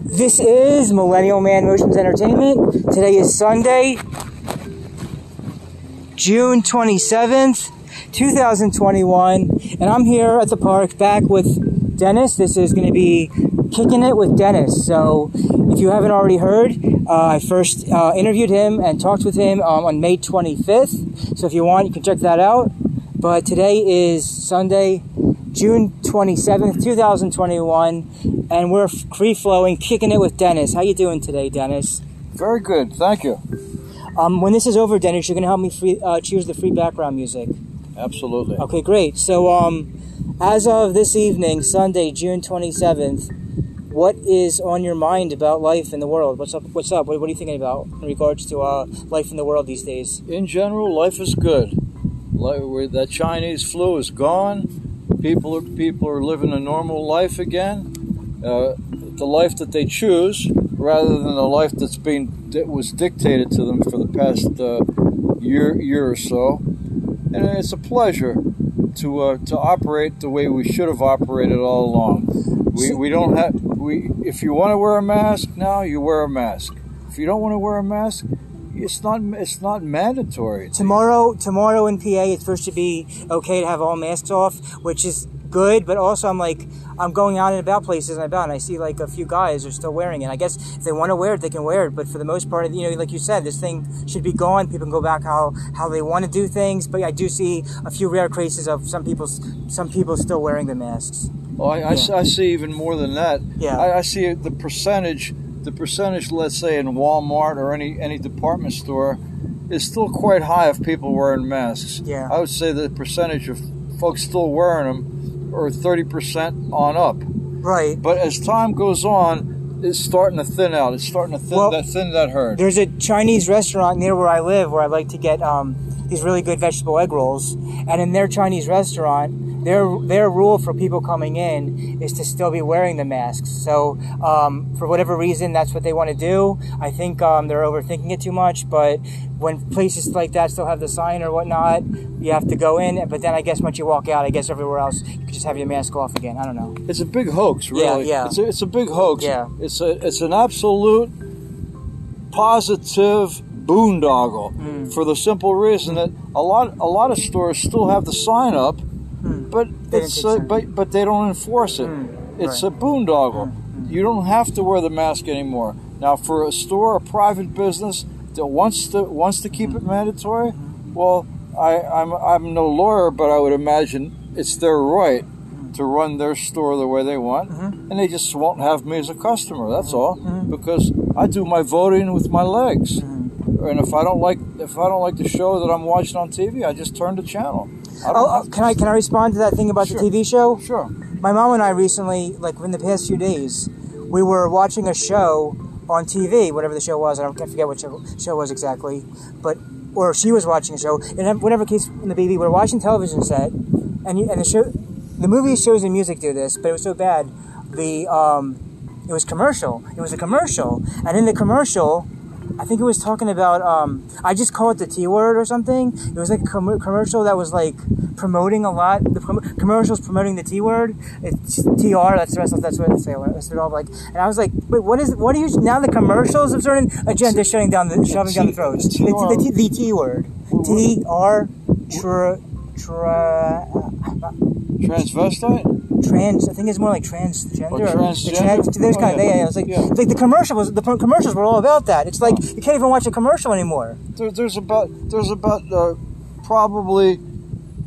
This is Millennial Man Motions Entertainment. Today is Sunday, June 27th, 2021, and I'm here at the park back with Dennis. This is going to be Kicking It with Dennis. So, if you haven't already heard, uh, I first uh, interviewed him and talked with him um, on May 25th. So, if you want, you can check that out. But today is Sunday, June 27th, 2021, and we're free flowing, kicking it with Dennis. How you doing today, Dennis? Very good, thank you. Um, when this is over, Dennis, you're gonna help me free, uh, choose the free background music. Absolutely. Okay, great. So, um, as of this evening, Sunday, June 27th, what is on your mind about life in the world? What's up? What's up? What, what are you thinking about in regards to uh, life in the world these days? In general, life is good. Like, that Chinese flu is gone. People are people are living a normal life again. Uh, the life that they choose, rather than the life that's being that was dictated to them for the past uh, year year or so. And it's a pleasure to uh, to operate the way we should have operated all along. We, we don't have we if you want to wear a mask now, you wear a mask. If you don't want to wear a mask, it's not it's not mandatory. Tomorrow, tomorrow in PA, it's supposed to be okay to have all masks off, which is good. But also, I'm like, I'm going out and about places and about, and I see like a few guys are still wearing it. I guess if they want to wear it, they can wear it. But for the most part, you know, like you said, this thing should be gone. People can go back how how they want to do things. But I do see a few rare cases of some people some people still wearing the masks. Oh, I, I s- I see even more than that. Yeah. I, I see the percentage, the percentage, let's say in Walmart or any any department store, is still quite high of people wearing masks. Yeah. I would say the percentage of folks still wearing them are thirty percent on up. Right. But as time goes on, it's starting to thin out. It's starting to thin Well, that thin that herd. There's a Chinese restaurant near where I live where I like to get um, these really good vegetable egg rolls. And in their Chinese restaurant, their their rule for people coming in is to still be wearing the masks. So um, for whatever reason, that's what they want to do. I think um, they're overthinking it too much. But when places like that still have the sign or whatnot, you have to go in. But then I guess once you walk out, I guess everywhere else you can just have your mask off again. I don't know. It's a big hoax, really. yeah. It's a, it's a big hoax. Yeah. It's a it's an absolute positive boondoggle Mm. for the simple reason that a lot a lot of stores still have the sign up, Mm. They it's uh, but but they don't enforce it. Mm. It's Right. a boondoggle. You don't have to wear the mask anymore. Now, for a store, a private business that wants to wants to keep it mandatory, well, I, I'm I'm no lawyer, but I would imagine it's their right to run their store the way they want, and they just won't have me as a customer. That's all, because I do my voting with my legs, and if I don't like if I don't like the show that I'm watching on TV, I just turn the channel. Oh, oh, can I can I respond to that thing about Sure. the TV show? Sure. My mom and I recently, like in the past few days, we were watching a show on TV, whatever the show was. I don't I forget what show, show was exactly, but or she was watching a show. In whatever case, in the baby, we were watching television set, and you, and the show, the movies, shows, and music do this, but it was so bad. The um, it was commercial. It was a commercial, and in the commercial. I think it was talking about. Um, I just call it the T word or something. It was like a com- commercial that was like promoting a lot. The com- commercials promoting the T word. It's TR. That's the rest. Of, that's what they say. That's what all like. And I was like, wait, what is? What are you now? The commercials of certain agenda shutting down the shoving down the throats. It's the, T, the T word. T R. Tra, tra, Transvestite. Trans. I think it's more like transgender. Or or- transgender? Trans, there's Oh, kind of, yeah. yeah, yeah. It's like, Yeah. it's like the commercial was the commercials were all about that. It's like you can't even watch a commercial anymore. There, there's about there's about uh, probably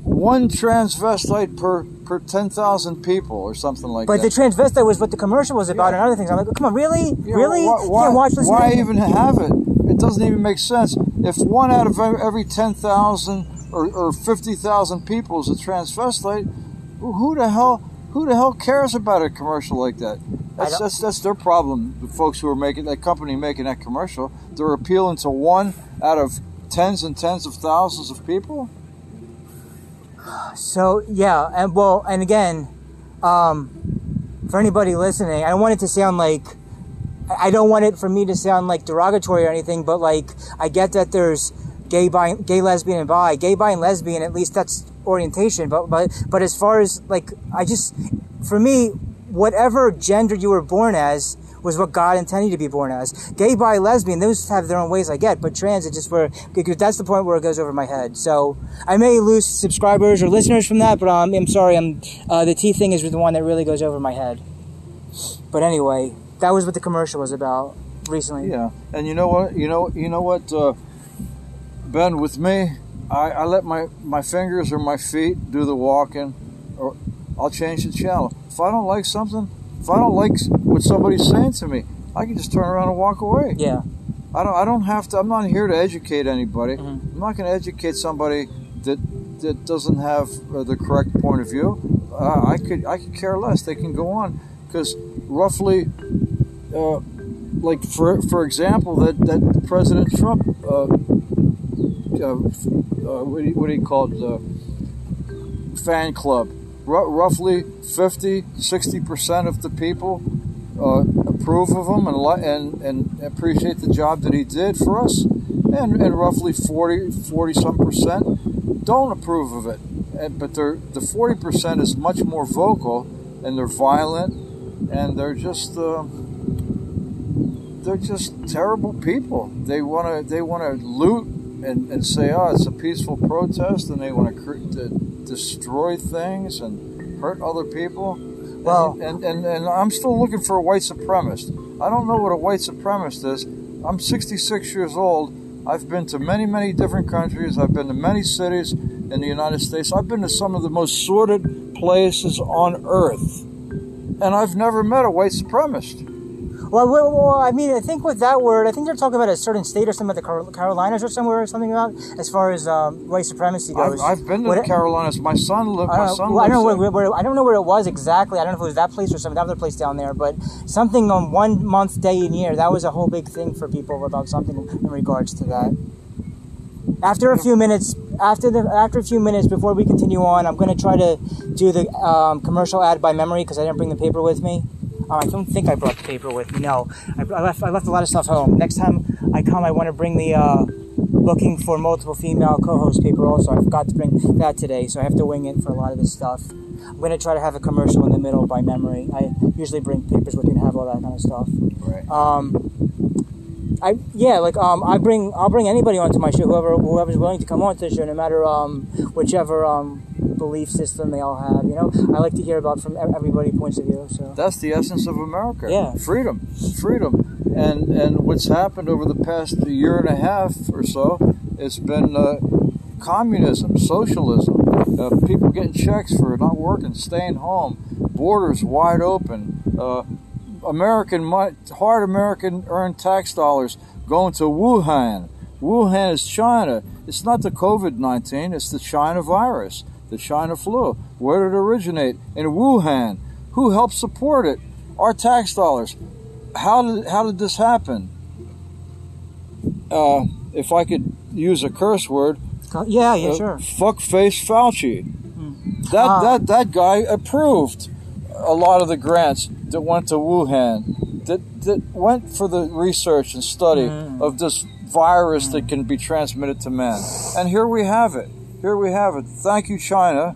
one transvestite per per ten thousand people or something like that. But the transvestite was what the commercial was about and other things. I'm like, come on, really, Yeah, really? Why, you why, can't watch this. why even have it? It doesn't even make sense. If one out of every ten thousand or, or fifty thousand people is a transvestite, who who the hell who the hell cares about a commercial like that? That's that's that's their problem. The folks who are making that company making that commercial, they're appealing to one out of tens and tens of thousands of people. So yeah, and well, and again, um, for anybody listening, I don't want it to sound like I I don't want it for me to sound like derogatory or anything, but like I get that there's gay, bi, gay, lesbian, and bi. Gay, bi, and lesbian. At least that's orientation. But but but as far as like I just for me, whatever gender you were born as, was what God intended you to be born as. Gay, bi, lesbian, those have their own ways I get, but trans, it just where, because that's the point where it goes over my head. So I may lose subscribers or listeners from that, but um, I'm sorry, I'm, uh, the T thing is the one that really goes over my head. But anyway, that was what the commercial was about recently. Yeah, and you know what? You know, you know what, uh, Ben? With me, I, I let my my fingers or my feet do the walking, or I'll change the channel. If I don't like something, if I don't like what somebody's saying to me, I can just turn around and walk away. Yeah. I don't. I don't have to. I'm not here to educate anybody. Mhm. I'm not going to educate somebody that that doesn't have uh, the correct point of view. Uh, I could. I could care less. They can go on because roughly, uh, like for for example, that that President Trump, uh, uh, what, do you, what do you call it, the fan club. Ru- roughly 50, 60 percent of the people uh, approve of him and, and and appreciate the job that he did for us, and, and roughly 40, 40 some percent don't approve of it. And, but the forty percent is much more vocal, and they're violent, and they're just uh, they're just terrible people. They want to they want to loot and, and say, oh, it's a peaceful protest, and they want to, cre- to destroy things and hurt other people. Well- and, and, and I'm still looking for a white supremacist. I don't know what a white supremacist is. I'm 66 years old. I've been to many, many different countries. I've been to many cities in the United States. I've been to some of the most sordid places on earth. And I've never met a white supremacist. Well, well, well, I mean, I think with that word, I think they're talking about a certain state or something, like the Carolinas or somewhere or something about as far as um, white supremacy I've, goes. I've been to What- the Carolinas. My son lived. My know, son well, I don't know where, where, I don't know where it was exactly. I don't know if it was that place or some other place down there, but something on one month, day, and year. That was a whole big thing for people about something in regards to that. After a few minutes, after the after a few minutes before we continue on, I'm going to try to do the um, commercial ad by memory because I didn't bring the paper with me. Uh, I don't think I brought the paper with me. No, I, I left I left a lot of stuff home. Next time I come, I want to bring the. Uh, looking for multiple female co-host paper also. I forgot to bring that today, so I have to wing it for a lot of this stuff. I'm going to try to have a commercial in the middle by memory. I usually bring papers with me to have all that kind of stuff. Right. Um, I yeah, like um, I bring I'll bring anybody onto my show, whoever whoever's willing to come onto the show, no matter um whichever um belief system they all have. You know, I like to hear about from everybody's points of view. So That's the essence of America. Yeah. Freedom. Freedom. And and what's happened over the past year and a half or so, it's been uh, communism, socialism, uh, people getting checks for not working, staying home, borders wide open, uh, American hard American earned tax dollars going to Wuhan. Wuhan is China. It's not the COVID 19, it's the China virus, the China flu. Where did it originate? In Wuhan. Who helped support it? Our tax dollars. How did, how did this happen? Uh, if I could use a curse word, yeah, yeah, uh, sure. Fuckface Fauci. That, Ah. that, that guy approved a lot of the grants that went to Wuhan, that, that went for the research and study Mm. of this virus that can be transmitted to man. And here we have it. Here we have it. Thank you, China.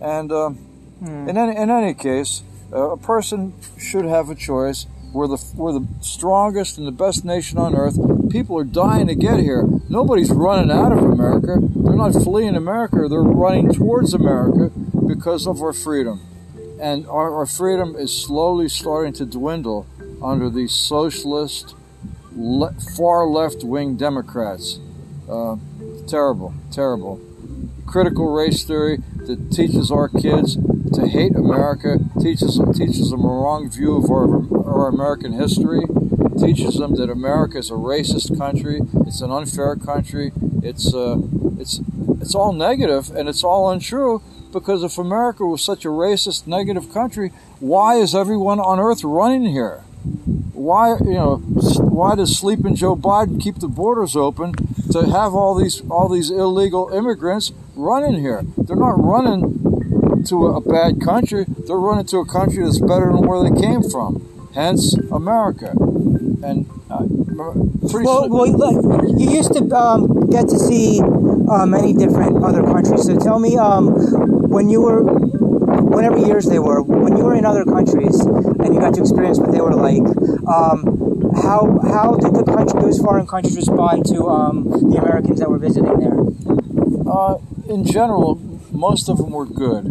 And um, Hmm. in, any, in any case, uh, a person should have a choice. We're the, we're the strongest and the best nation on earth. People are dying to get here. Nobody's running out of America. They're not fleeing America. They're running towards America because of our freedom. And our, our freedom is slowly starting to dwindle under these socialist, le- far left wing Democrats. Uh, terrible, terrible. Critical race theory that teaches our kids to hate America, teaches teaches them a wrong view of our, our American history, teaches them that America is a racist country, it's an unfair country, it's uh, it's it's all negative and it's all untrue because if America was such a racist, negative country, why is everyone on earth running here? Why you know why does sleeping Joe Biden keep the borders open to have all these all these illegal immigrants running here? They're not running to a, bad country. They're running to a country that's better than where they came from. Hence, America. And uh, pretty Well, well, look, you used to um, get to see uh, many different other countries. So tell me, um, when you were whatever years they were, when you were in other countries and you got to experience what they were like, um, how how did the country, those foreign countries respond to um, the Americans that were visiting there? Uh, in general, most of them were good.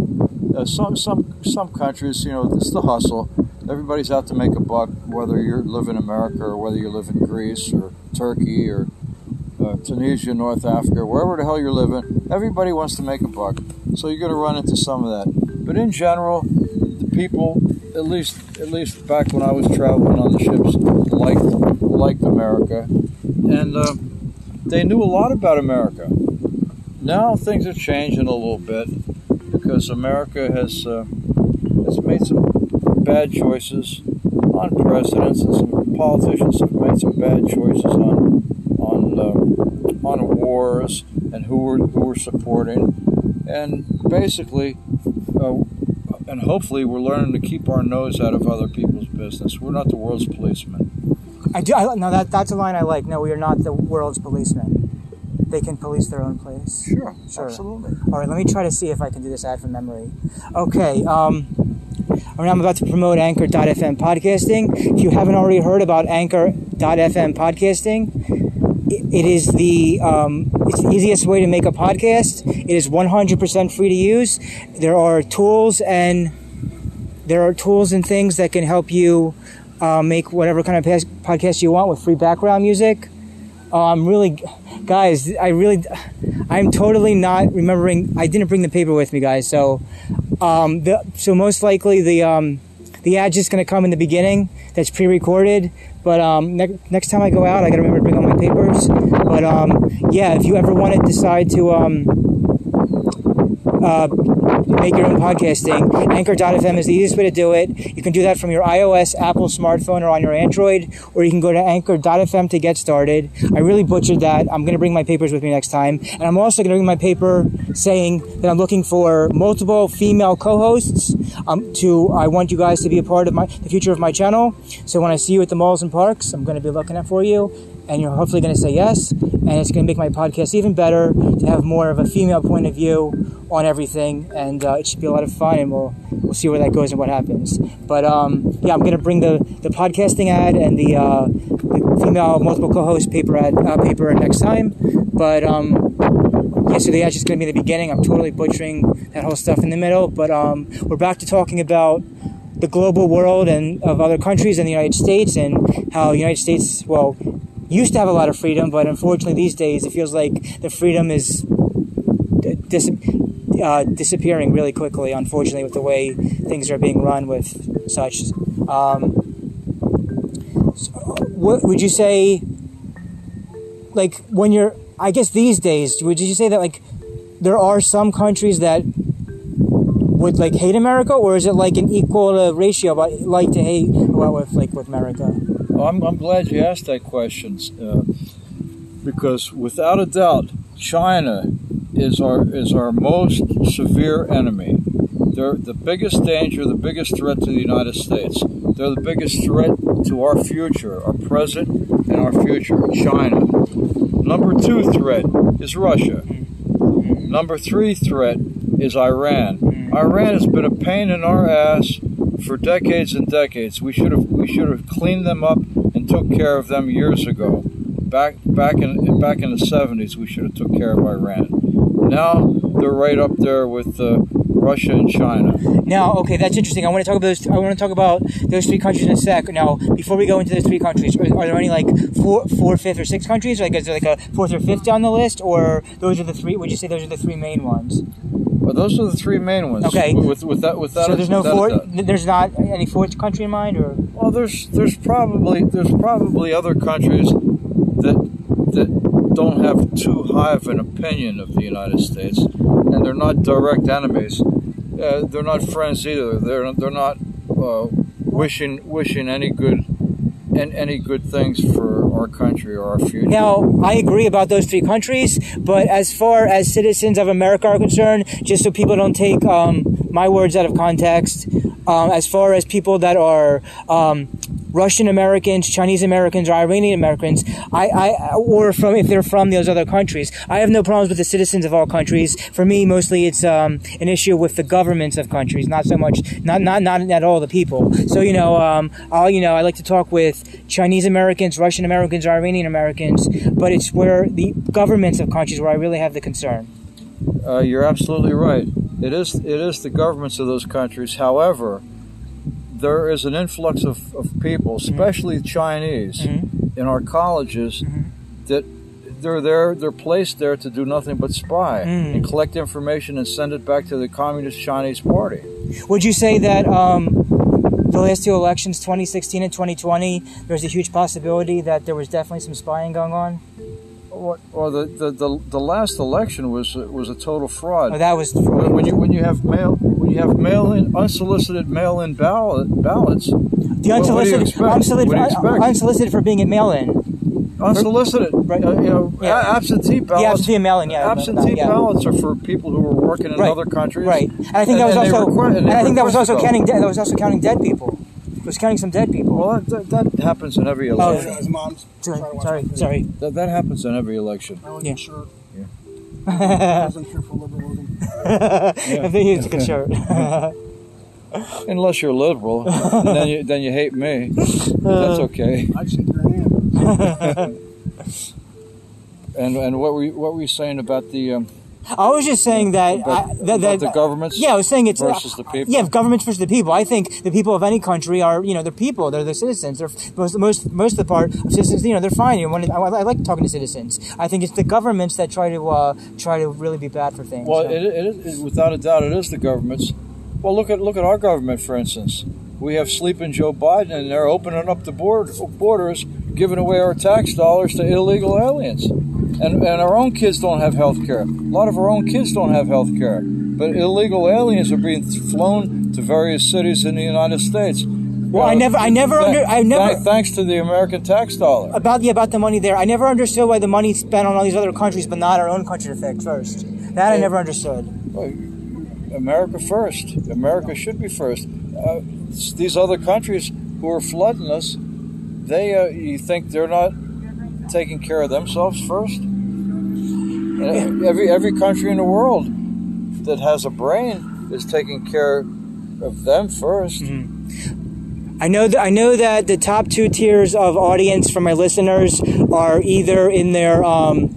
Uh, some some some countries, you know, it's the hustle. Everybody's out to make a buck, whether you live in America or whether you live in Greece or Turkey or uh, Tunisia, North Africa, wherever the hell you're living. Everybody wants to make a buck, so you're going to run into some of that. But in general, the people, at least at least back when I was traveling on the ships, liked liked America, and uh, they knew a lot about America. Now things are changing a little bit because America has uh, has made some bad choices on presidents and some politicians have made some bad choices on on uh, on wars and who we're who we're supporting, and basically, uh, and hopefully, we're learning to keep our nose out of other people's business. We're not the world's policemen. I do. I, no, that that's a line I like. No, we are not the world's policemen. They can police their own place. Sure, Sure. absolutely. All right, let me try to see if I can do this ad from memory. Okay. Um, I'm about to promote Anchor.fm podcasting. If you haven't already heard about Anchor.fm podcasting, it, it is the um, it's the easiest way to make a podcast. It is 100% free to use. There are tools and there are tools and things that can help you uh, make whatever kind of podcast you want with free background music. Um, I'm really, guys, I really, I'm totally not remembering. I didn't bring the paper with me, guys. So, um, the, so most likely the um, the ad's just going to come in the beginning. That's pre-recorded. But um, ne- next time I go out, I got to remember to bring all my papers. But um, yeah, if you ever want to decide to um, uh, make your own podcasting. Anchor.fm is the easiest way to do it. You can do that from your iOS, Apple smartphone, or on your Android, or you can go to Anchor.fm to get started. I really butchered that. I'm going to bring my papers with me next time. And I'm also going to bring my paper saying that I'm looking for multiple female co-hosts. Um, to I want you guys to be a part of my the future of my channel. So when I see you at the malls and parks, I'm going to be looking out for you, and you're hopefully going to say yes. And it's going to make my podcast even better to have more of a female point of view on everything, and uh, it should be a lot of fun. And we'll we'll see where that goes and what happens. But um, yeah, I'm going to bring the the podcasting ad and the, uh, the female multiple co-host paper ad uh, paper next time. But um, yeah, so the ad's just going to be the beginning. I'm totally butchering that whole stuff in the middle. But um, we're back to talking about the global world and of other countries and the United States and how the United States, well, used to have a lot of freedom, but unfortunately these days it feels like the freedom is dis- uh, disappearing really quickly. Unfortunately, with the way things are being run with such. Um, so, what would you say? Like when you're, I guess these days, would you say that like there are some countries that would like hate America, or is it like an equal uh, ratio about like to hate well, with like with America? I'm, I'm glad you asked that question uh, because without a doubt, China is our is our most severe enemy. They're the biggest danger, the biggest threat to the United States. They're the biggest threat to our future, our present and our future. China. Number two threat is Russia. Number three threat is Iran. Iran has been a pain in our ass for decades and decades. We should have we should have cleaned them up took care of them years ago. Back back in back in the seventies, we should have took care of Iran. Now they're right up there with uh, Russia and China. Now, okay, that's interesting. I want to talk about those. I want to talk about those three countries in a sec. Now, before we go into those three countries, are, are there any like four, four, fifth, or six countries? Like, is there like a fourth or fifth down the list, or those are the three? Would you say those are the three main ones? Well, those are the three main ones. Okay. With with that with that. so there's no fourth. There's not any fourth country in mind, or Well, there's there's probably there's probably other countries that that don't have too high of an opinion of the United States, and they're not direct enemies. Uh, they're not friends either. They're they're not uh, wishing wishing any good and any good things for our country or our future. Now, I agree about those three countries, but as far as citizens of America are concerned, just so people don't take um, my words out of context, um, as far as people that are um, Russian Americans, Chinese Americans, or Iranian Americans, I, I, or from if they're from those other countries, I have no problems with the citizens of all countries. For me, mostly it's um, an issue with the governments of countries, not so much, not not not at all the people. So you know, um, I'll you know, I like to talk with Chinese Americans, Russian Americans, or Iranian Americans, but it's where the governments of countries where I really have the concern. Uh, you're absolutely right. It is it is the governments of those countries. However, there is an influx of, of people, Mm-hmm. especially Chinese, in our colleges Mm-hmm. that they're there. They're placed there to do nothing but spy Mm. and collect information and send it back to the Communist Chinese Party. Would you say that um, the last two elections, 2016 and 2020, there's a huge possibility that there was definitely some spying going on? Well, well the, the, the, the last election was was a total fraud. Oh, that was when, fraud. when you when you have mail you have mail in unsolicited mail in ballot ballots The what- what unsolicited, expect? What unsolicited, do you expect? unsolicited for being a mail-in. unsolicited Right. uh, you know Yeah. absentee ballots Yeah, absentee mail-in. Yeah, absentee yeah. ballots are for people who are working in Right. other countries Right, and I think that was And- and they also, request- and and I think that was also counting. Dead, that was also counting dead people. It was counting some dead people. well that, that, that happens in every Oh, election His mom's sorry, trying sorry, sorry. that, that happens in every election Yeah. sure. Yeah. I wasn't sure for. I think he took a shirt. unless you're liberal then you then you hate me that's okay I'd shake your hand. and and what were you, what were you saying about the um, I was just saying that, about, I, that, that the governments Yeah, I was saying it's versus the people Yeah, governments versus the people. I think the people of any country are, you know, they're people. They're the citizens. They're most most most of the part of citizens. You know, they're fine. You know, when, I, I like talking to citizens. I think it's the governments that try to uh, try to really be bad for things. Well, so. it, it, is without a doubt, it is the government's. Well, look at look at our government, for instance. We have sleeping Joe Biden, and they're opening up the board, borders, giving away our tax dollars to illegal aliens, and and our own kids don't have health care. A lot of our own kids don't have health care, but illegal aliens are being flown to various cities in the United States. Well, I never- I never under- I never- thanks to the American tax dollar. about the about the money there. I never understood why the money spent on all these other countries, but not our own country to fix first. That I never understood. America first. America should be first. Uh, these other countries who are flooding us, they uh, you think they're not taking care of themselves first? And every every country in the world that has a brain is taking care of them 1st I know that I know that the top two tiers of audience for my listeners are either in their um,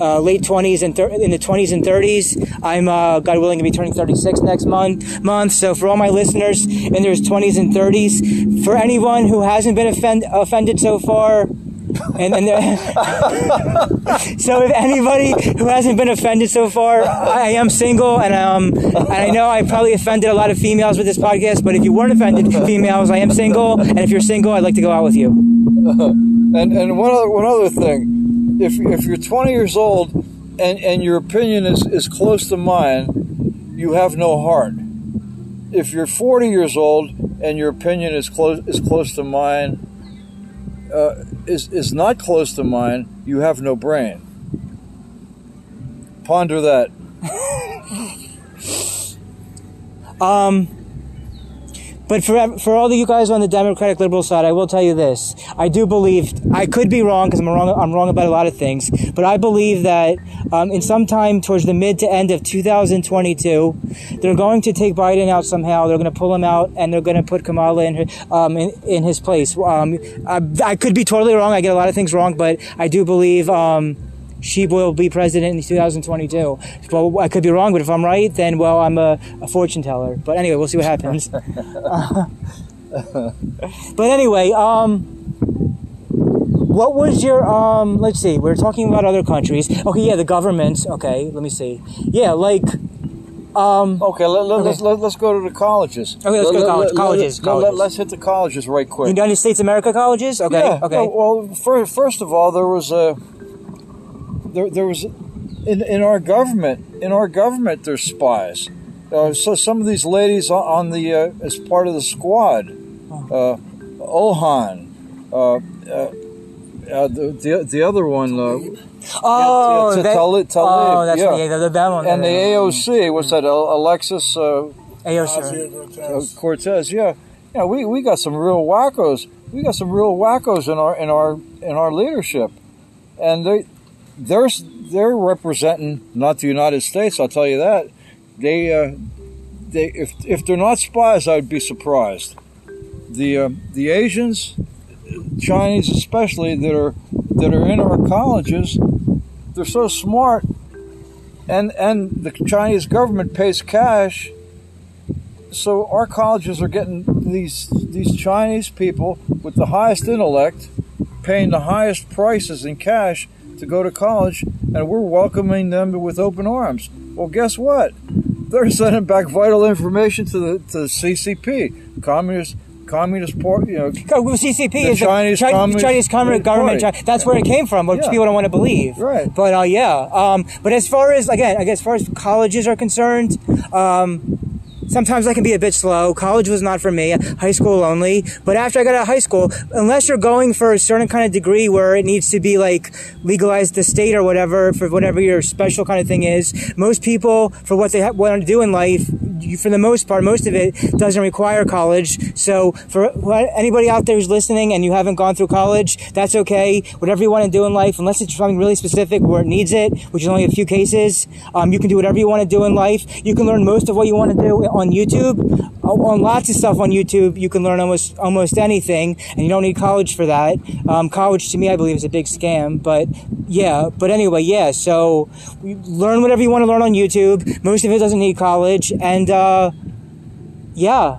uh, late twenties and thir- in the twenties and thirties. I'm uh, God willing to be turning thirty six next month. Month. So for all my listeners in their twenties and thirties, for anyone who hasn't been offend- offended so far. And, and so if anybody who hasn't been offended so far, I am single, and um, and I know I probably offended a lot of females with this podcast. But if you weren't offended, females, I am single, and if you're single, I'd like to go out with you. And and one other one other thing, if if you're 20 years old and and your opinion is is close to mine, you have no heart. If you're 40 years old and your opinion is close is close to mine, uh, is is not close to mine, you have no brain. Ponder that. Um, but for for all of you guys on the Democratic liberal side, I will tell you this: I do believe I could be wrong because I'm wrong. I'm wrong about a lot of things, but I believe that um, in some time towards the mid to end of 2022, they're going to take Biden out somehow. They're going to pull him out, and they're going to put Kamala in her, um, in, in his place. Um, I, I could be totally wrong. I get a lot of things wrong, but I do believe. Um, she will be president in 2022. Well, I could be wrong, but if I'm right, then well, I'm a, a fortune teller. But anyway, we'll see what happens. but anyway, um, what was your um? Let's see. We are talking about other countries. Okay, yeah, the governments. Okay, let me see. Yeah, like um. Okay, let, let, Okay. Let's, let, let's go to the colleges. Okay, let's go to college- colleges, Let, colleges. us hit the colleges right quick. United States America colleges. Okay. Yeah. Okay. Well, well first, first of all, there was a there, there was in in our government in our government there's spies. Uh, so some of these ladies on, on the uh, as part of the squad, uh, Ohan, uh, uh, uh, the, the the other one, uh, oh, yeah, that- Talib- Talib, oh, that's yeah. yeah, the, the, that one. and the AOC. What's that? Alexis uh, AOC. Oscar uh, Cortez. Cortez. Yeah, yeah. We we got some real wackos we got some real wackos in our in our in our leadership, and they they're they're representing not the United States. I'll tell you that. They uh, they if if they're not spies, I'd be surprised. The uh, the Asians, Chinese especially, that are that are in our colleges, they're so smart, and and the Chinese government pays cash. So our colleges are getting these these Chinese people with the highest intellect, paying the highest prices in cash to go to college, and we're welcoming them with open arms. Well, guess what? They're sending back vital information to the to the CCP, Communist Communist Party. You know, CCP The is Chinese the Chi- Communist Chinese Communist government. Chi- That's where it came from, which Yeah. people don't want to believe. Right. But uh, yeah. Um, but as far as again, I guess as far as colleges are concerned, um, sometimes I can be a bit slow. College was not for me. High school only. But after I got out of high school, unless you're going for a certain kind of degree where it needs to be like legalized the state or whatever for whatever your special kind of thing is, most people for what they ha- want to do in life, you, for the most part, most of it doesn't require college. So for anybody out there who's listening and you haven't gone through college, that's okay. Whatever you want to do in life, unless it's something really specific where it needs it, which is only a few cases, um, you can do whatever you want to do in life. You can learn most of what you want to do on YouTube, uh, on lots of stuff on YouTube. You can learn almost almost anything, and you don't need college for that. Um, college, to me, I believe, is a big scam. But yeah, but anyway, yeah. So learn whatever you want to learn on YouTube. Most of it doesn't need college, and uh, yeah,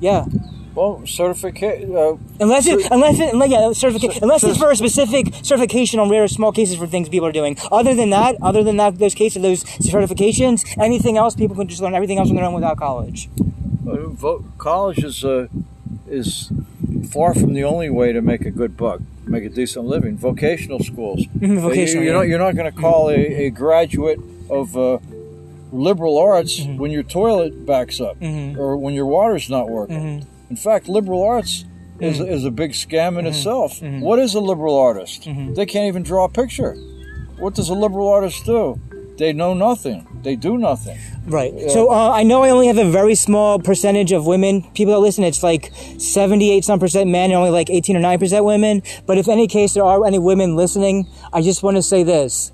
yeah. Well, certificate. Uh, Unless it, unless it, unless, yeah, certification, unless it's for a specific certification on rare small cases for things people are doing. Other than that, other than that, those cases, those certifications, anything else, people can just learn everything else on their own without college. Uh, college is uh, is far from the only way to make a good buck, make a decent living. Vocational schools. Vocational, You, yeah. are not, you're not going to call a, a graduate of uh, liberal arts Mm-hmm. when your toilet backs up or when your water's not working. Mm-hmm. In fact, liberal arts is, is a big scam Mm-hmm. in itself. What is a liberal artist? They can't even draw a picture. What does a liberal artist do? They know nothing. They do nothing. Right. So uh, I know I only have a very small percentage of women people that listen. It's like seventy-eight some percent men, and only like eighteen or nine percent women. But if any case there are any women listening, I just want to say this.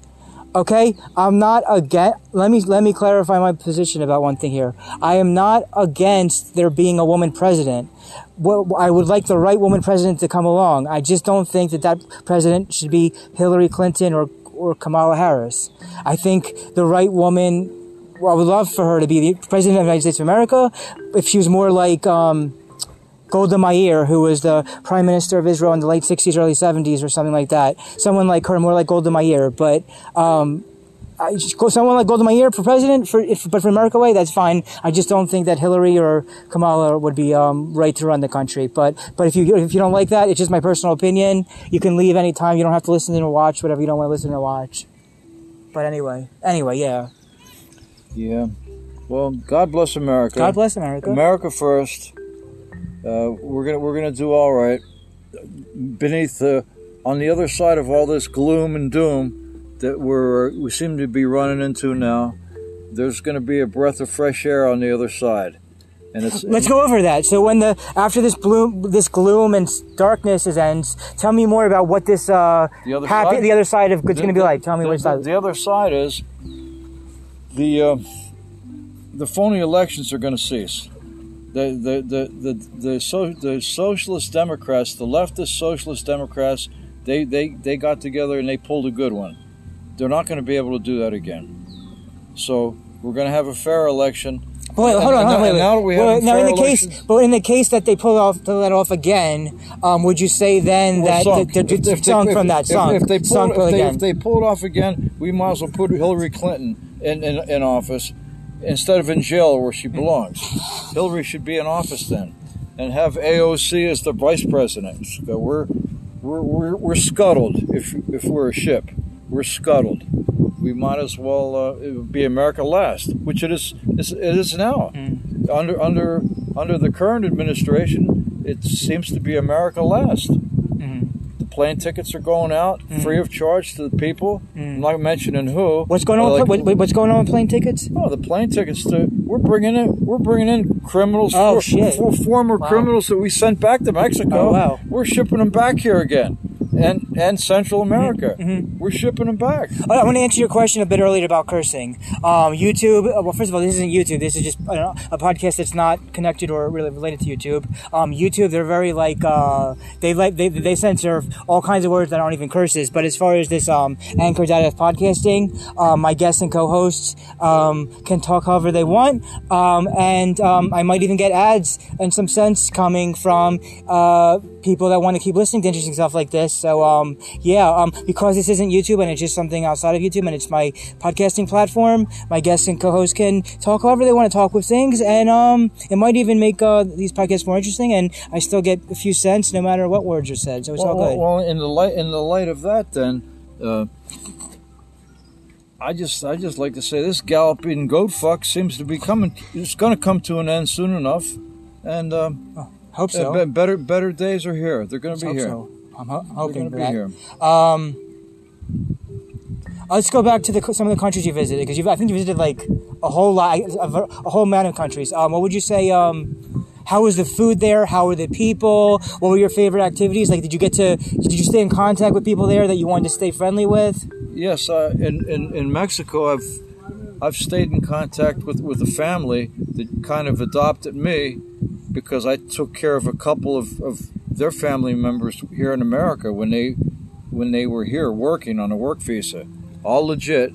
Okay, I'm not against. Let me let me clarify my position about one thing here. I am not against there being a woman president. What I would like the right woman president to come along. I just don't think that that president should be Hillary Clinton or or Kamala Harris. I think the right woman. Well, I would love for her to be the president of the United States of America. If she was more like um, Golda Meir, who was the prime minister of Israel in the late 60s, early 70s, or something like that. Someone like her, more like Golda Meir. But um, I, someone like Golda Meir for president, for, if, but for America way, that's fine. I just don't think that Hillary or Kamala would be um, right to run the country. But but if you if you don't like that, it's just my personal opinion. You can leave anytime. You don't have to listen or watch whatever you don't want to listen or watch. But anyway, anyway, yeah. Yeah. Well, God bless America. God bless America. America first. Uh, we're gonna we're gonna do all right. Beneath the, on the other side of all this gloom and doom that we're we seem to be running into now, there's going to be a breath of fresh air on the other side, and it's Let's go over that. So when the after this bloom, this gloom and darkness is ends, tell me more about what this uh, The other happy, side? the other side of good's going to be like. Tell me the, what the, the other side is the uh, the phony elections are going to cease. The the the the the, so, the socialist Democrats, the leftist socialist Democrats, they, they they got together and they pulled a good one. They're not going to be able to do that again. So we're going to have a fair election. Wait, hold on, hold on, wait, wait. now that we have Well, now in the case, but in the case that they pull off, pull that off again, um, would you say then that sunk. they're, they're If- sunk if- from that sunk, If, they pull, if, they, again? if they pull it off again, we might as well put Hillary Clinton in, in, in office instead of in jail where she belongs. Hillary should be in office then, and have AOC as the vice president. So we're we're, we're, we're scuttled if if we're a ship. We're scuttled. We might as well uh, be America last, which it is. It is now. Under under under the current administration, it seems to be America last. Plane tickets are going out free of charge to the people. I'm not mentioning who. Mm. What's going on? With, like- what, what's going on with plane tickets? Oh, the plane tickets. To, we're bringing in. We're bringing in criminals. Oh, for, shit. for former Wow. criminals that we sent back to Mexico. Oh, wow. We're shipping them back here again, and and Central Mm-hmm. America. We're shipping them back. I want to answer your question a bit earlier about cursing. Um, YouTube. uh, Well, first of all, this isn't YouTube. This is just a, a podcast that's not connected or really related to YouTube. Um, YouTube, they're very like uh, they like they, they censor all kinds of words that aren't even curses. But as far as this um, Anchor.f podcasting, um, my guests and co-hosts um, can talk however they want, um, and um, I might even get ads in some sense coming from uh, people that want to keep listening to interesting stuff like this. So um, yeah, um, because this isn't YouTube and it's just something outside of YouTube and it's my podcasting platform, my guests and co-hosts can talk however they want to talk with things, and um, it might even make uh, these podcasts more interesting. And I still get a few cents no matter what words are said. So it's well, all good. well, in the light in the light of that, then. Uh, I just, I just like to say this galloping goat fuck seems to be coming. It's going to come to an end soon enough, and um, Hope so. uh, better, better days are here. They're going to be Hope here. so. I'm ho- They're hoping for that. here. Um, let's go back to the some of the countries you visited because I think you visited like a whole lot, a, a whole amount of countries. Um, what would you say? Um, how was the food there? How were the people? What were your favorite activities? Like, did you get to? Did you stay in contact with people there that you wanted to stay friendly with? Yes, uh, in, in in Mexico, I've I've stayed in contact with with a family that kind of adopted me because I took care of a couple of, of their family members here in America when they when they were here working on a work visa, all legit,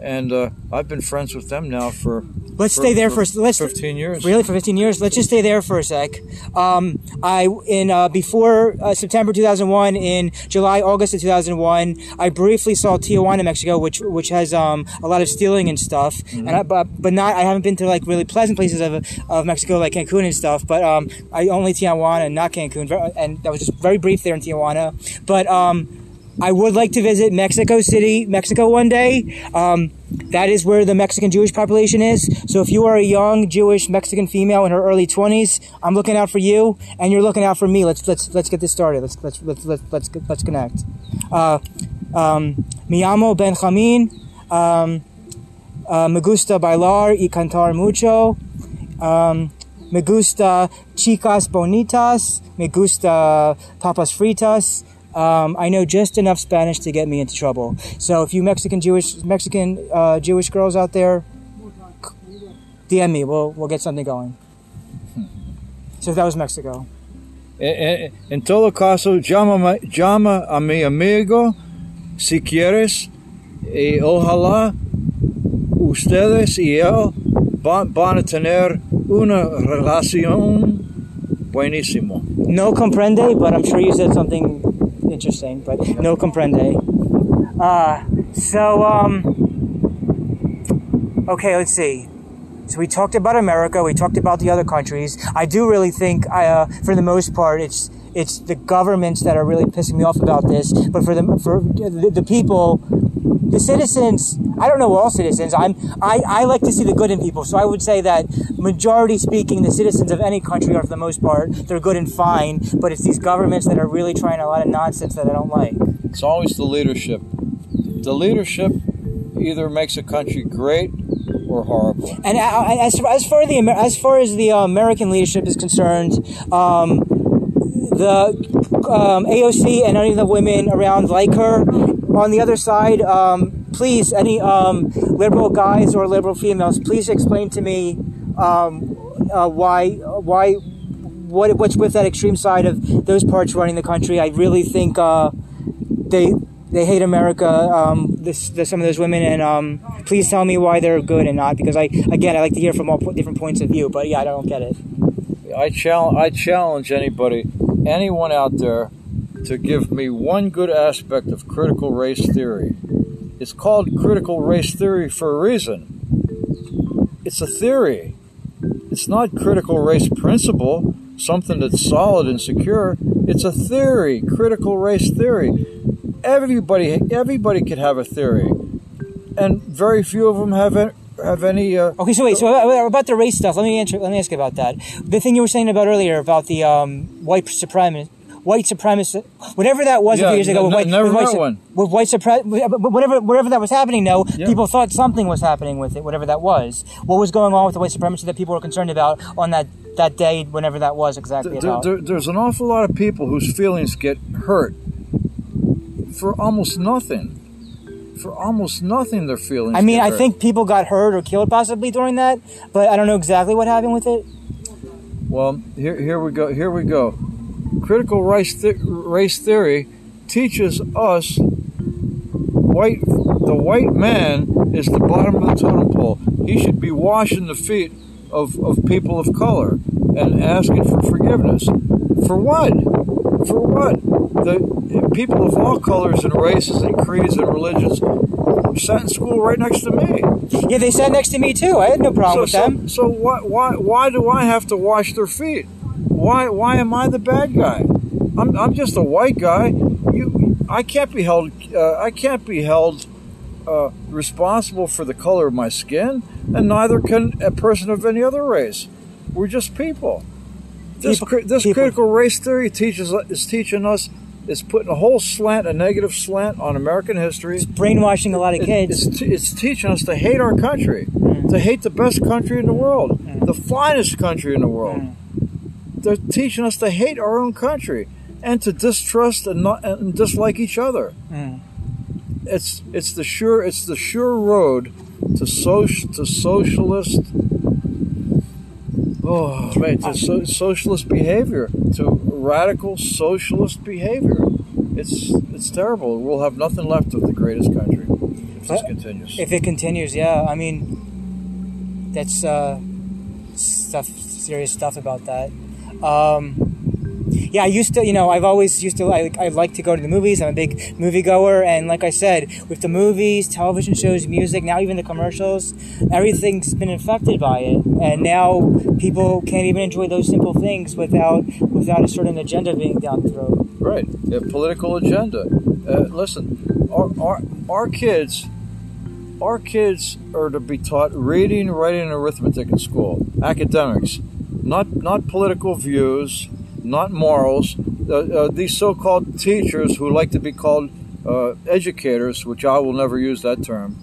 and uh, I've been friends with them now for Let's for- stay there for for let's fifteen years. Really, for 15 years? Let's just stay there for a sec. Um, I in uh, before uh, September 2001, in July, August of 2001, I briefly saw Tijuana, Mexico, which which has um, a lot of stealing and stuff. And I, but but not I haven't been to like really pleasant places of, of Mexico like Cancun and stuff. But um, I only Tijuana and not Cancun, and that was just very brief there in Tijuana. But um, I would like to visit Mexico City, Mexico one day. Um, that is where the Mexican Jewish population is. So if you are a young Jewish Mexican female in her early 20s, I'm looking out for you, and you're looking out for me. Let's let's let's get this started. Let's let's let's let's let's, let's connect. Uh, um, Benjamin. Um, uh, me gusta bailar y cantar mucho. Um, me gusta chicas bonitas. Me gusta papas fritas. Um, I know just enough Spanish to get me into trouble. So if you Mexican Jewish Mexican uh, Jewish girls out there, DM me. We'll we'll get something going. So that was Mexico. En, en- en todo caso, llama, llama a mi amigo si quieres y ojalá ustedes y él va- van a tener una relación buenísimo. No comprende, but I'm sure you said something interesting. But no comprende. Uh, so um, okay, let's see. So we talked about America. We talked about the other countries. I do really think, uh, for the most part, it's it's the governments that are really pissing me off about this. But for the for the people, the citizens, I don't know all citizens. I'm I, I like to see the good in people. So I would say that majority speaking, the citizens of any country are for the most part they're good and fine. But it's these governments that are really trying a lot of nonsense that I don't like. It's always the leadership. The leadership either makes a country great or horrible. And as as far as the as far as the American leadership is concerned, um, the um, AOC and any of the women around like her. On the other side, um, please, any um, liberal guys or liberal females, please explain to me um, uh, why why what what's with that extreme side of those parts running the country. I really think uh, they they hate America. Um, this, this, some of those women, and um, please tell me why they're good and not. Because I again, I like to hear from all po- different points of view. But yeah, I don't get it. I challenge, I challenge anybody, anyone out there, to give me one good aspect of critical race theory. It's called critical race theory for a reason. It's a theory. It's not critical race principle, something that's solid and secure. It's a theory, critical race theory. Everybody, everybody could have a theory, and very few of them have have any. Uh, Okay, so wait, so about the race stuff, let me answer. Let me ask you about that. The thing you were saying about earlier about the um, white supremacy. White supremacy, whatever that was a few years ago. with white, n- never with white, one. With white supremacy, whatever, whatever that was happening. No, Yeah. people thought something was happening with it, whatever that was. What was going on with the white supremacy that people were concerned about on that that day, whenever that was exactly There- about? there- there's an awful lot of people whose feelings get hurt for almost nothing. For almost nothing, their feelings. I mean, I hurt. think people got hurt or killed possibly during that, but I don't know exactly what happened with it. Well, here, here we go. Here we go. Critical race, th- race theory teaches us white. The white man is the bottom of the totem pole. He should be washing the feet of, of people of color and asking for forgiveness. For what? For what? The people of all colors and races and creeds and religions sat in school right next to me. Yeah, they sat next to me too. I had no problem with so, them. So why why why do I have to wash their feet? Why why am I the bad guy? I'm, I'm just a white guy. You I can't be held uh, I can't be held uh, responsible for the color of my skin, and neither can a person of any other race. We're just people. This People- this people. critical race theory teaches is teaching us is putting a whole slant, a negative slant on American history. It's brainwashing a lot of kids. It's, t- it's teaching us to hate our country, to hate the best country in the world, the finest country in the world. They're teaching us to hate our own country and to distrust and not and dislike each other. Mm. It's it's the sure it's the sure road to social to socialist. Oh man, to so, socialist behavior, to radical socialist behavior. It's it's terrible. We'll have nothing left of the greatest country if this Uh, continues. If it continues, yeah. I mean, that's uh, stuff, serious stuff about that. Um, yeah, I used to, you know, I've always used to, I, I like to go to the movies. I'm a big moviegoer. And like I said, with the movies, television shows, music, now even the commercials, everything's been infected by it. And now people can't even enjoy those simple things without, without a certain agenda being down the throat. Right, a political agenda. Uh, listen, our, our our kids, our kids are to be taught reading, writing, and arithmetic in school. Academics, not not political views, not morals. Uh, uh, these so-called teachers who like to be called uh, educators, which I will never use that term.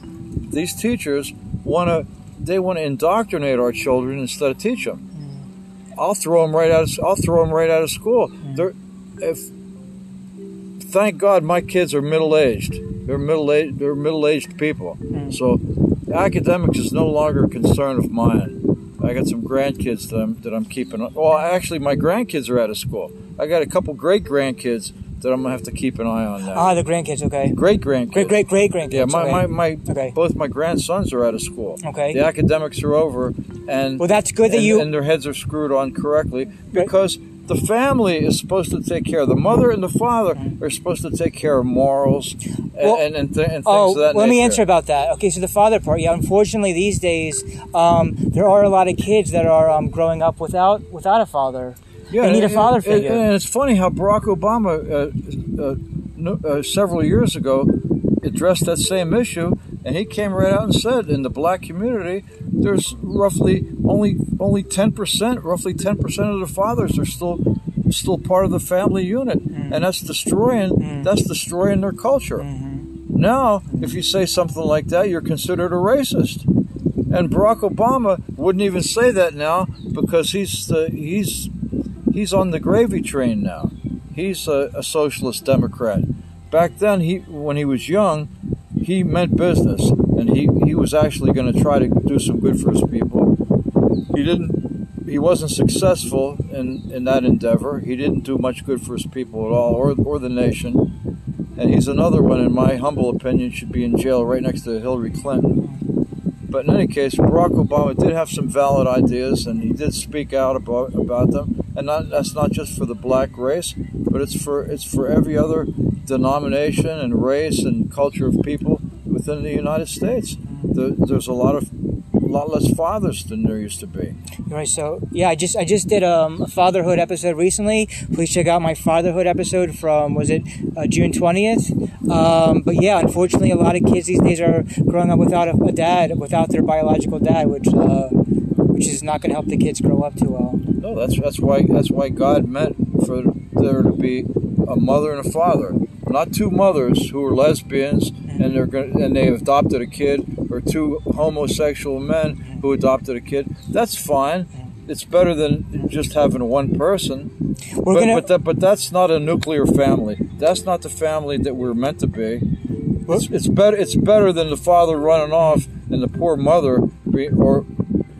These teachers want to they want to indoctrinate our children instead of teach them. I'll throw them right out. Of, I'll throw them right out of school. They're if thank God my kids are middle aged. They're middle aged. They're middle aged people. So academics is no longer a concern of mine. I got some grandkids that I'm that I'm keeping. Well, actually, my grandkids are out of school. I got a couple great grandkids that I'm gonna have to keep an eye on now. Ah, the grandkids, okay. great grandkids. Great, great, great grandkids. Yeah, my, okay. my, my Okay. both my grandsons are out of school. Okay. The academics are over, and Well, that's good that and, you- and their heads are screwed on correctly because the family is supposed to take care. of The mother and the father are supposed to take care of morals and Well- and, and, th- and things Oh, of that let me answer about that. Okay, so the father part. Yeah, unfortunately, these days um, there are a lot of kids that are um, growing up without without a father. Yeah, they need a father figure. And, it's funny how Barack Obama, uh, uh, uh, several years ago, addressed that same issue, and he came right out and said, in the black community, there's roughly only only ten percent, roughly ten percent of the fathers are still still part of the family unit, Mm. and that's destroying that's destroying their culture. Mm-hmm. Now, if you say something like that, you're considered a racist. And Barack Obama wouldn't even say that now because he's the, he's he's on the gravy train now. He's a, a socialist Democrat. Back then, he when he was young, he meant business, and he, he was actually going to try to do some good for his people. He didn't. He wasn't successful in, in that endeavor. He didn't do much good for his people at all, or or the nation. And he's another one, in my humble opinion, should be in jail right next to Hillary Clinton. But in any case, Barack Obama did have some valid ideas, and he did speak out about about them. And not, that's not just for the black race, but it's for it's for every other denomination and race and culture of people within the United States. The, there's a lot of a lot less fathers than there used to be. Right. So yeah, I just I just did um, a fatherhood episode recently. Please check out my fatherhood episode from was it uh, June twentieth. Um, but yeah, unfortunately, a lot of kids these days are growing up without a, a dad, without their biological dad, which uh, which is not going to help the kids grow up too well. No, that's that's why that's why God meant for there to be a mother and a father, not two mothers who are lesbians and they're going and they adopted a kid, or two homosexual men who adopted a kid. That's fine. It's better than just having one person. We're but, gonna. but, that, but that's not a nuclear family. That's not the family that we're meant to be. It's, it's better. It's better than the father running off and the poor mother or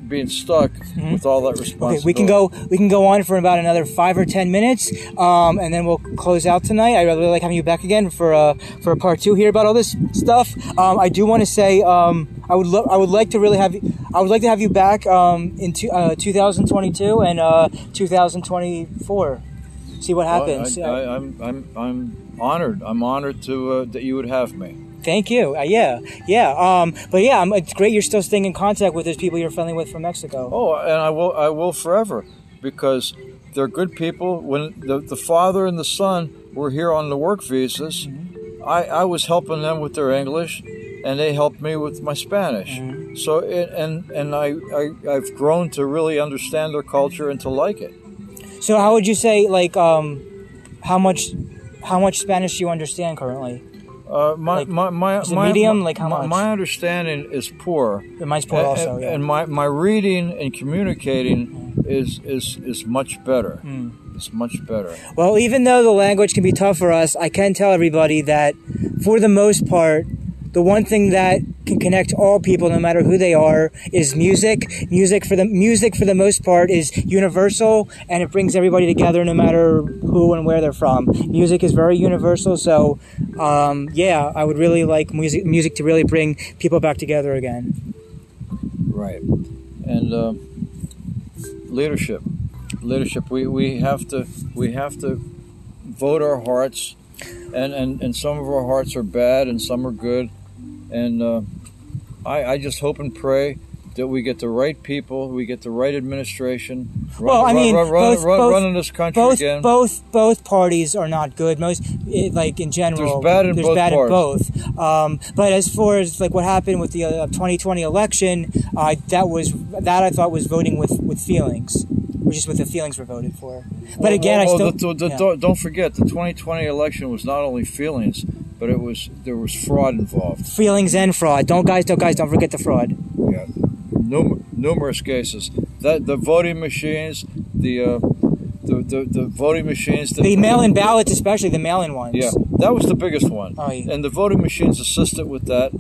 being stuck with all that responsibility. Mm-hmm. Okay, we can go. We can go on for about another five or ten minutes, um, and then we'll close out tonight. I really like having you back again for uh, for a part two here about all this stuff. Um, I do want to say um, I would lo- I would like to really have you. I would like to have you back um, in two, uh, 2022 and uh, 2024. See what Well, happens. I, I, I'm, I'm, I'm honored. I'm honored to uh, that you would have me. Thank you. Uh, yeah, yeah. Um, but yeah, um, it's great you're still staying in contact with those people you're friendly with from Mexico. Oh, and I will, I will forever, because they're good people. When the, the father and the son were here on the work visas, I, I was helping them with their English, and they helped me with my Spanish. So, it, and and I, I I've grown to really understand their culture and to like it. So how would you say like um, how much how much Spanish do you understand currently? Uh, my, Like, my, my, is it my, medium? my- Like, how much? my understanding is poor. Mine's poor and, also. Yeah. and my, my reading and communicating is is is much better. Hmm. It's much better. Well, even though the language can be tough for us, I can tell everybody that for the most part, the one thing that can connect all people, no matter who they are, is music. Music for the music for the most part is universal, and it brings everybody together, no matter who and where they're from. Music is very universal, so um, yeah, I would really like music music to really bring people back together again. Right. And uh, leadership, leadership. We, we have to we have to vote our hearts, and, and, and some of our hearts are bad and some are good, and uh, I I just hope and pray that we get the right people, we get the right administration. Run, Well, I run- mean, run, run, both- both- running this country both again. both both parties are not good. Most it, like in general, There's bad in there's both bad in both. Um, but as far as like what happened with the uh, 2020 election, uh, that was that I thought was voting with with feelings, which is what the feelings were voted for. But Well, again, well, I still the- the- yeah. don't, don't forget the 2020 election was not only feelings, but it was there was fraud involved. feelings and fraud. Don't guys, don't guys, don't forget the fraud. Yeah, Num- numerous cases. That the voting machines, the uh, the, the the voting machines. That, The mail-in ballots, especially the mail-in ones. Yeah, that was the biggest one. Oh, yeah. And the voting machines assisted with that.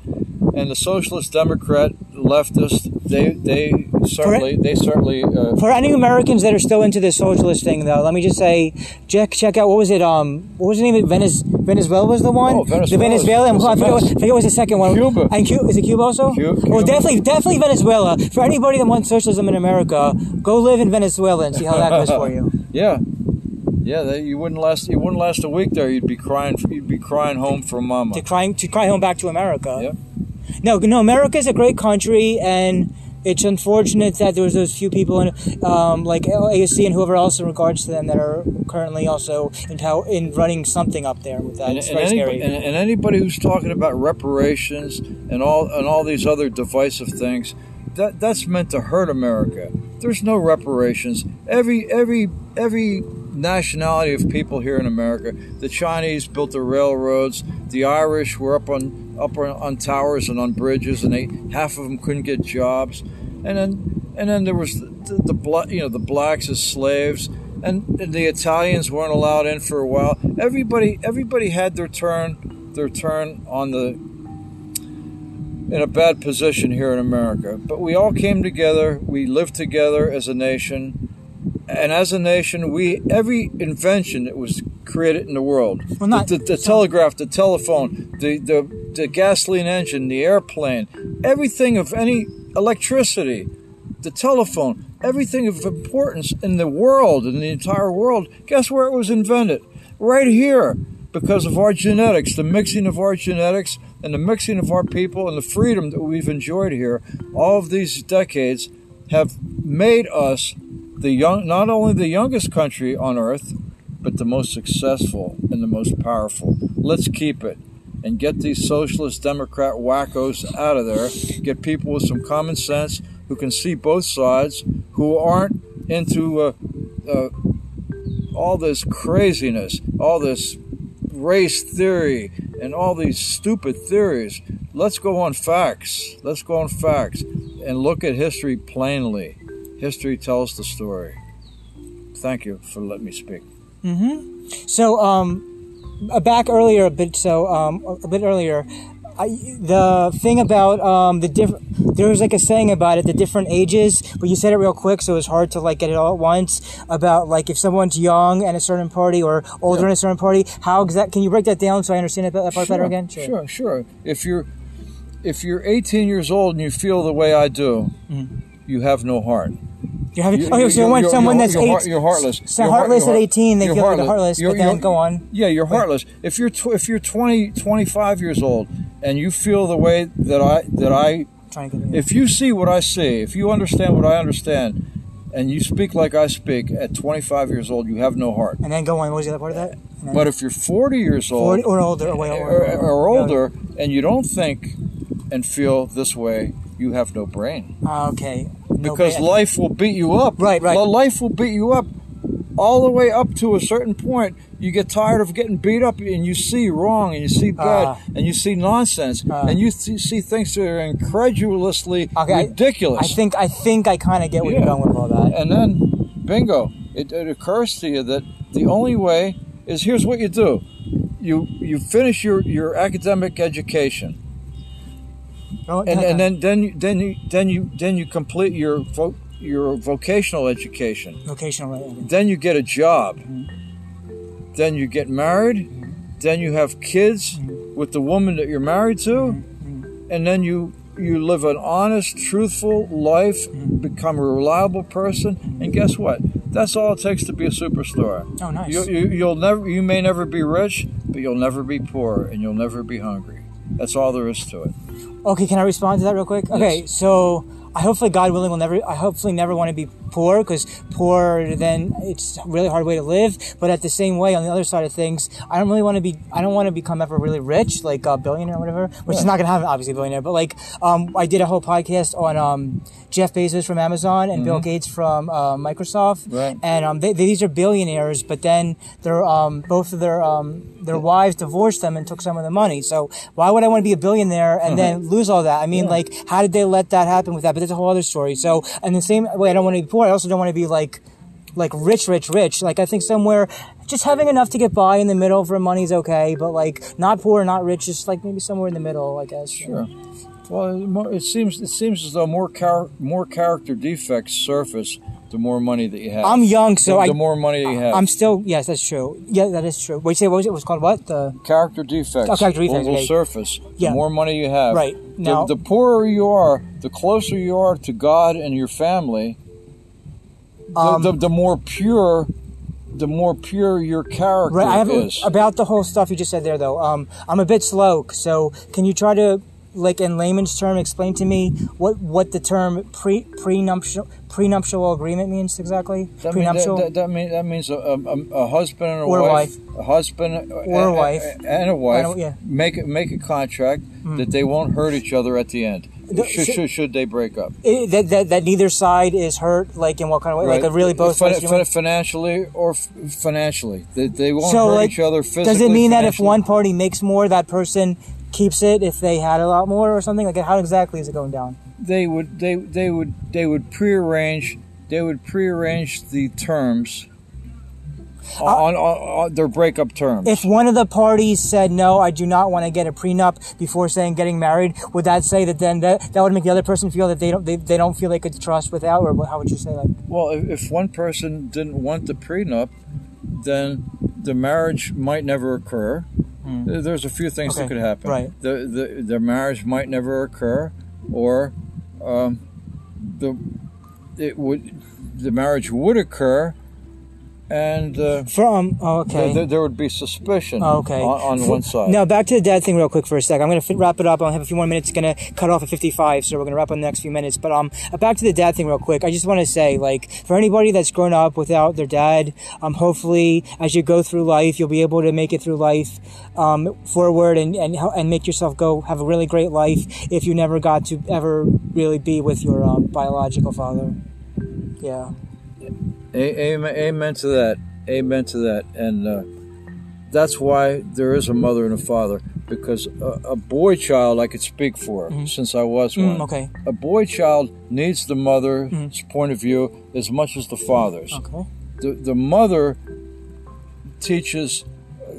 And the socialist, Democrat, leftist, they they certainly they certainly uh, For any Americans that are still into this socialist thing, though, let me just say, check check out what was it? Um, what was the name? of it? Venez, Venezuela was the one. Oh, The Venezuela is- Venezuelan. is forget, what. I forget what was the second one. Cuba. And Cuba is it Cuba also? Cu- Well, definitely, definitely Venezuela. For anybody that wants socialism in America, go live in Venezuela and see how that goes for you. yeah. Yeah, they, you wouldn't last. You wouldn't last a week there. You'd be crying. You'd be crying home for mama. To cry, to cry home back to America. Yep. No, no, America is a great country, and it's unfortunate that there's those few people in, um, like AOC and whoever else in regards to them that are currently also in, how, in running something up there with that. And, and, anybody, scary. and, and anybody who's talking about reparations and all and all these other divisive things, that that's meant to hurt America. There's no reparations. Every every every nationality of people here in America. The Chinese built the railroads. The Irish were up on up on, on towers and on bridges, and they half of them couldn't get jobs. And then and then there was the, the, the you know the blacks as slaves. And, and the Italians weren't allowed in for a while. Everybody, everybody had their turn, their turn on the in a bad position here in America. But we all came together. We lived together as a nation, and as a nation, we every invention that was created in the world Well, not- the, the, the telegraph, the telephone, the, the the gasoline engine, the airplane, everything of any electricity, the telephone, everything of importance in the world, in the entire world. Guess where it was invented? Right here, because of our genetics, the mixing of our genetics and the mixing of our people and the freedom that we've enjoyed here. All of these decades have made us the young, not only the youngest country on earth, but the most successful and the most powerful. Let's keep it and get these socialist Democrat wackos out of there. Get people with some common sense who can see both sides, who aren't into, uh, uh, all this craziness, all this race theory, and all these stupid theories. Let's go on facts. Let's go on facts and look at history plainly. History tells the story. Thank you for letting me speak. Mm-hmm. So, um, uh, back earlier a bit. So, um, a bit earlier, I, the thing about um, the different. There was like a saying about it, the different ages, but you said it real quick, so it was hard to like get it all at once. About like if someone's young and a certain party or older Yeah. in a certain party, how exact? Can you break that down so I understand it, that part better again? Sure, sure. If you're if you're 18 years old and you feel the way I do, you have no heart. You're having. You- okay, you- so you're- you're- someone you're- that's you're eight, you're heartless. So You're heartless at 18, they you're feel like they're heartless, but then go on. Yeah, you're heartless. If you're tw- if you're 20 25 years old and you feel the way that I that I Trying to get it. if you see what I see, if you understand what I understand and you speak like I speak at 25 years old, you have no heart. and then go on. What was the other part of that? But if you're 40 years old 40 or older, or way or, older, or older and you don't think and feel this way, you have no brain. Ah, okay. No Because bad. life will beat you up. Right, right. Li- Life will beat you up all the way up to a certain point. You get tired of getting beat up and you see wrong and you see bad Ah. and you see nonsense Ah. and you th- see things that are incredulously Okay, I- ridiculous. I think I think I kind of get where Yeah. you're going with all that. and then, bingo, it, it occurs to you that the only way is here's what you do. You you finish your, your academic education Oh, and, and then then you, then you then you then you complete your vo- your vocational education. vocational okay. Then you get a job. Mm-hmm. Then you get married. Mm-hmm. Then you have kids mm-hmm. with the woman that you're married to, and then you you live an honest, truthful life, become a reliable person, and guess what? That's all it takes to be a superstar. Oh, nice. You, you, you'll never, you may never be rich, but you'll never be poor, and you'll never be hungry. That's all there is to it. Okay, can I respond to that real quick? Okay, so I hopefully, God willing, will never. I hopefully never want to be poor because poor then it's a really hard way to live. But at the same way, on the other side of things, I don't really want to be. I don't want to become ever really rich, like a billionaire or whatever. Which is not gonna happen, obviously, billionaire. But like, um, I did a whole podcast on um, Jeff Bezos from Amazon and Bill Gates from uh, Microsoft, Right. and um, they, these are billionaires, but then their um, both of their um, their wives divorced them and took some of the money. So why would I want to be a billionaire and then lose all that? I mean, like, how did they let that happen with that? But that's a whole other story. So, in the same way, I don't want to be poor. I also don't want to be like like rich, rich, rich. Like I think somewhere just having enough to get by in the middle for money's okay, but like not poor, not rich, just like maybe somewhere in the middle, I guess. Sure. Well, it seems it seems as though more char- more character defects surface the more money that you have. I'm young, so the, I the more money you have. I'm still yes, that's true. Yeah, that is true. Wait, you say what was it? It was called what? The character defects Oh, character defects, will, will okay. surface. Yeah. The more money you have. Right. The- Now- the, poorer you are, the closer you are to God and your family. The, Um, the, the more pure, the more pure your character Right. I have is. about the whole stuff you just said there, though. Um, I'm a bit slow, so can you try to, like, in layman's term, explain to me what what the term pre prenuptial prenuptial agreement means exactly? That, mean, that, prenuptial. that, that, mean, that means a, a, a husband and a Or a wife, a husband Or a wife. and a wife And a- yeah. make make a contract hmm. that they won't hurt each other at the end. Should, should- should, they break up? It- that, that that neither side is hurt. Like in what kind of way? Like a really both Fin- fin- financially or f- financially, they, they won't So, hurt like, each other physically. Does it mean that if one party makes more, that person keeps it if they had a lot more or something? Like how exactly is it going down? they would they they would they would prearrange they would prearrange the terms on, on, on their breakup terms. Uh, If one of the parties said no, I do not want to get a prenup before saying getting married, would that say that then that, that would make the other person feel that they don't they, they don't feel they could trust without, or how would you say that? well, if, if one person didn't want the prenup, then the marriage might never occur. There- There's a few things that Hmm. Could happen. right. The, the the marriage might never occur, or um, the it would the marriage would occur, and uh, From oh, okay. there, there would be suspicion Oh, okay. on, on one side. Now back to the dad thing real quick for a sec. I'm gonna fit, wrap it up. I have a few more minutes. Gonna cut off at 55, so we're gonna wrap up in the next few minutes. But um, back to the dad thing real quick. I just want to say, like, for anybody that's grown up without their dad, um, hopefully as you go through life, you'll be able to make it through life, um, forward and and and make yourself go have a really great life if you never got to ever really be with your um, biological father. Yeah. A- amen, amen to that. Amen to that. And uh, that's why there is a mother and a father. Because a, a boy child, I could speak for, since I was one. Mm, okay. A boy child needs the mother's point of view as much as the father's. Okay. The, the mother teaches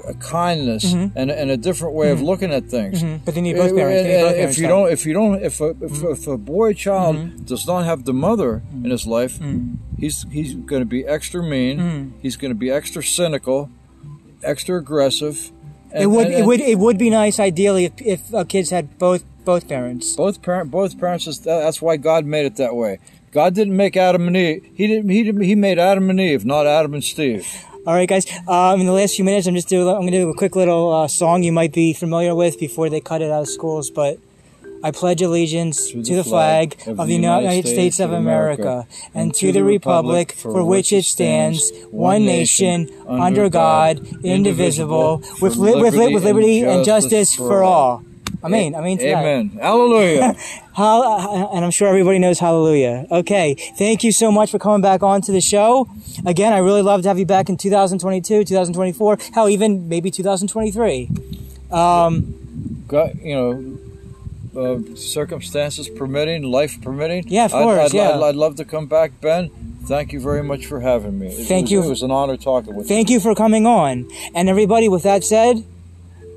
a kindness mm-hmm. and, and a different way of mm-hmm. looking at things. Mhm. But they need both parents. They need both Uh, parents uh, if you don't, if you don't, if a, if, mm-hmm. if a boy child does not have the mother in his life, he's he's going to be extra mean. He's going to be extra cynical, extra aggressive. And, it would and- it would it would be nice ideally if, if uh, kids had both both parents. both parent both parents. Is, that's why God made it that way. God didn't make Adam and Eve. He didn't. He didn't, He made Adam and Eve, not Adam and Steve. All right, guys. Um, in the last few minutes, I'm just doing. I'm going to do a quick little uh, song you might be familiar with before they cut it out of schools. But I pledge allegiance to, the flag, of, the United States, of America, and to the republic for which it stands, one nation, under God, indivisible, with li- with, li- with liberty and justice for all. Amen. Amen. to that. Amen. Hallelujah. Hall- and I'm sure everybody knows hallelujah. Okay. Thank you so much for coming back onto the show. Again, I really love to have you back in 2022, 2024, hell, even maybe 2023. Um, God, you know, uh, circumstances permitting, life permitting. Yeah, of I'd- course, I'd, yeah. I'd, I'd love to come back, Ben. Thank you very much for having me. It Thank was, you. It was an honor talking with you. thank you for coming on. And everybody, with that said,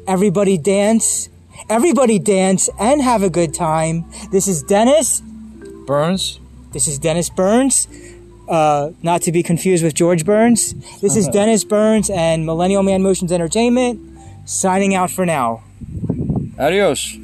everybody dance, everybody dance and have a good time. This is Dennis. Burns. This is Dennis Burns. Uh, not to be confused with George Burns. This is Dennis Burns and Millennial Man Motions Entertainment signing out for now. Adios.